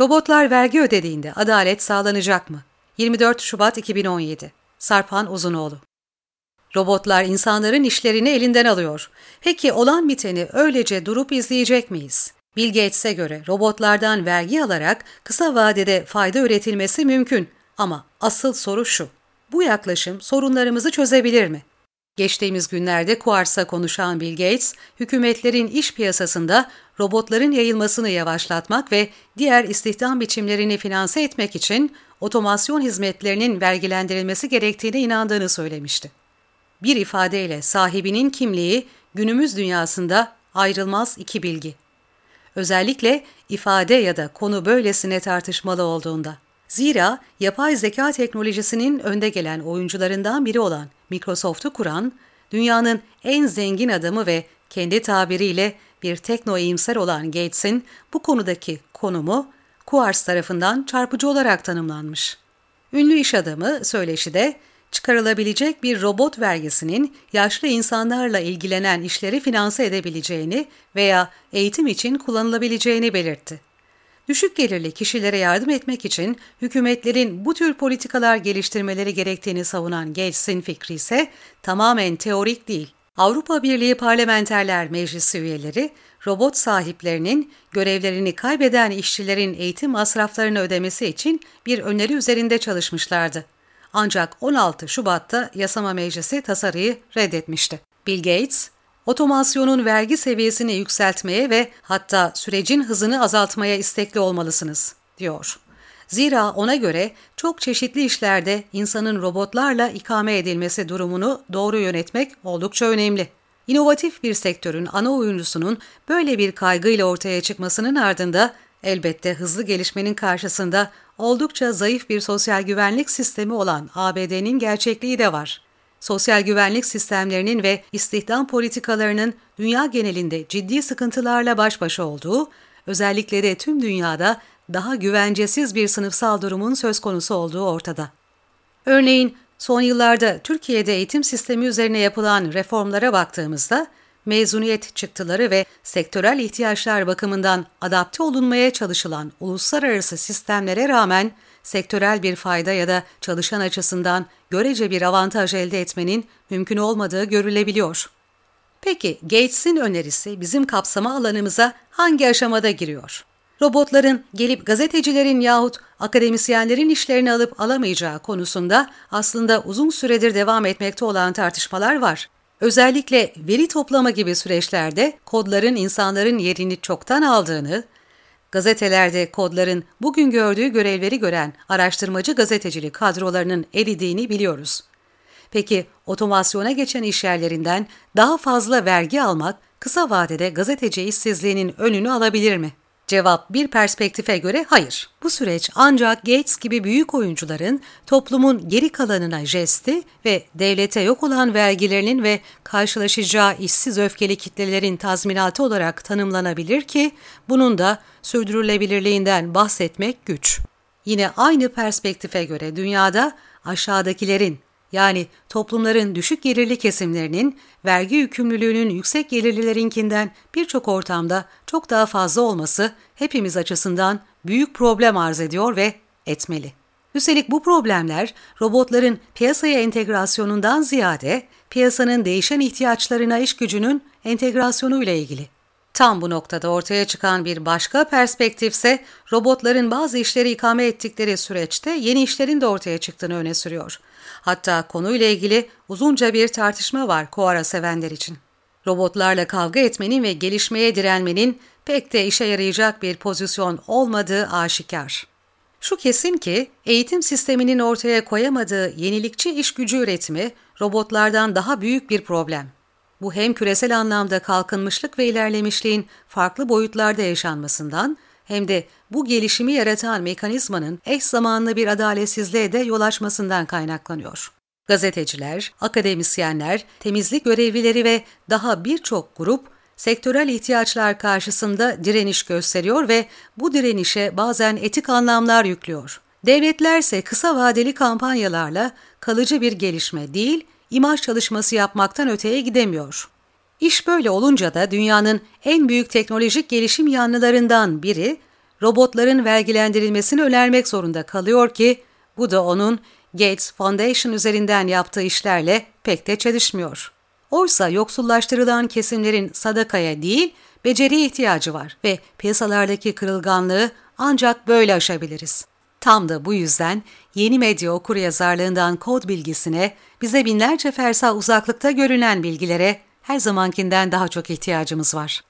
Robotlar vergi ödediğinde adalet sağlanacak mı? 24 Şubat 2017 Sarpan Uzunoğlu Robotlar insanların işlerini elinden alıyor. Peki olan biteni öylece durup izleyecek miyiz? Bill Gates'e göre robotlardan vergi alarak kısa vadede fayda üretilmesi mümkün. Ama asıl soru şu. Bu yaklaşım sorunlarımızı çözebilir mi? Geçtiğimiz günlerde Quartz'a konuşan Bill Gates, hükümetlerin iş piyasasında robotların yayılmasını yavaşlatmak ve diğer istihdam biçimlerini finanse etmek için otomasyon hizmetlerinin vergilendirilmesi gerektiğine inandığını söylemişti. Bir ifadeyle sahibinin kimliği günümüz dünyasında ayrılmaz iki bilgi. Özellikle ifade ya da konu böylesine tartışmalı olduğunda. Zira yapay zeka teknolojisinin önde gelen oyuncularından biri olan Microsoft'u kuran, dünyanın en zengin adamı ve kendi tabiriyle bir tekno iyimser olan Gates'in bu konudaki konumu Quartz tarafından çarpıcı olarak tanımlanmış. Ünlü iş adamı söyleşide çıkarılabilecek bir robot vergisinin yaşlı insanlarla ilgilenen işleri finanse edebileceğini veya eğitim için kullanılabileceğini belirtti. Düşük gelirli kişilere yardım etmek için hükümetlerin bu tür politikalar geliştirmeleri gerektiğini savunan Gates'in fikri ise tamamen teorik değil. Avrupa Birliği Parlamenterler Meclisi üyeleri, robot sahiplerinin görevlerini kaybeden işçilerin eğitim masraflarını ödemesi için bir öneri üzerinde çalışmışlardı. Ancak 16 Şubat'ta yasama meclisi tasarıyı reddetmişti. Bill Gates, otomasyonun vergi seviyesini yükseltmeye ve hatta sürecin hızını azaltmaya istekli olmalısınız, diyor. Zira ona göre çok çeşitli işlerde insanın robotlarla ikame edilmesi durumunu doğru yönetmek oldukça önemli. İnovatif bir sektörün ana oyuncusunun böyle bir kaygıyla ortaya çıkmasının ardında elbette hızlı gelişmenin karşısında oldukça zayıf bir sosyal güvenlik sistemi olan ABD'nin gerçekliği de var. Sosyal güvenlik sistemlerinin ve istihdam politikalarının dünya genelinde ciddi sıkıntılarla baş başa olduğu, özellikle de tüm dünyada daha güvencesiz bir sınıfsal durumun söz konusu olduğu ortada. Örneğin son yıllarda Türkiye'de eğitim sistemi üzerine yapılan reformlara baktığımızda mezuniyet çıktıları ve sektörel ihtiyaçlar bakımından adapte olunmaya çalışılan uluslararası sistemlere rağmen sektörel bir fayda ya da çalışan açısından görece bir avantaj elde etmenin mümkün olmadığı görülebiliyor. Peki Gates'in önerisi bizim kapsama alanımıza hangi aşamada giriyor? Robotların gelip gazetecilerin yahut akademisyenlerin işlerini alıp alamayacağı konusunda aslında uzun süredir devam etmekte olan tartışmalar var. Özellikle veri toplama gibi süreçlerde kodların insanların yerini çoktan aldığını, gazetelerde kodların bugün gördüğü görevleri gören araştırmacı gazetecilik kadrolarının eridiğini biliyoruz. Peki otomasyona geçen işyerlerinden daha fazla vergi almak kısa vadede gazeteci işsizliğinin önünü alabilir mi? Cevap bir perspektife göre hayır. Bu süreç ancak Gates gibi büyük oyuncuların toplumun geri kalanına jesti ve devlete yok olan vergilerinin ve karşılaşacağı işsiz öfkeli kitlelerin tazminatı olarak tanımlanabilir ki bunun da sürdürülebilirliğinden bahsetmek güç. Yine aynı perspektife göre dünyada aşağıdakilerin yani toplumların düşük gelirli kesimlerinin vergi yükümlülüğünün yüksek gelirlilerinkinden birçok ortamda çok daha fazla olması hepimiz açısından büyük problem arz ediyor ve etmeli. Üstelik bu problemler robotların piyasaya entegrasyonundan ziyade piyasanın değişen ihtiyaçlarına iş gücünün entegrasyonu ile ilgili. Tam bu noktada ortaya çıkan bir başka perspektifse robotların bazı işleri ikame ettikleri süreçte yeni işlerin de ortaya çıktığını öne sürüyor. Hatta konuyla ilgili uzunca bir tartışma var koara sevenler için. Robotlarla kavga etmenin ve gelişmeye direnmenin pek de işe yarayacak bir pozisyon olmadığı aşikar. Şu kesin ki eğitim sisteminin ortaya koyamadığı yenilikçi iş gücü üretimi robotlardan daha büyük bir problem. Bu hem küresel anlamda kalkınmışlık ve ilerlemişliğin farklı boyutlarda yaşanmasından hem de bu gelişimi yaratan mekanizmanın eş zamanlı bir adaletsizliğe de yol açmasından kaynaklanıyor. Gazeteciler, akademisyenler, temizlik görevlileri ve daha birçok grup sektörel ihtiyaçlar karşısında direniş gösteriyor ve bu direnişe bazen etik anlamlar yüklüyor. Devletlerse kısa vadeli kampanyalarla kalıcı bir gelişme değil, imaj çalışması yapmaktan öteye gidemiyor. İş böyle olunca da dünyanın en büyük teknolojik gelişim yanlılarından biri, robotların vergilendirilmesini önermek zorunda kalıyor ki bu da onun Gates Foundation üzerinden yaptığı işlerle pek de çelişmiyor. Oysa yoksullaştırılan kesimlerin sadakaya değil, beceriye ihtiyacı var ve piyasalardaki kırılganlığı ancak böyle aşabiliriz. Tam da bu yüzden yeni medya okur yazarlığından kod bilgisine, bize binlerce fersah uzaklıkta görünen bilgilere her zamankinden daha çok ihtiyacımız var.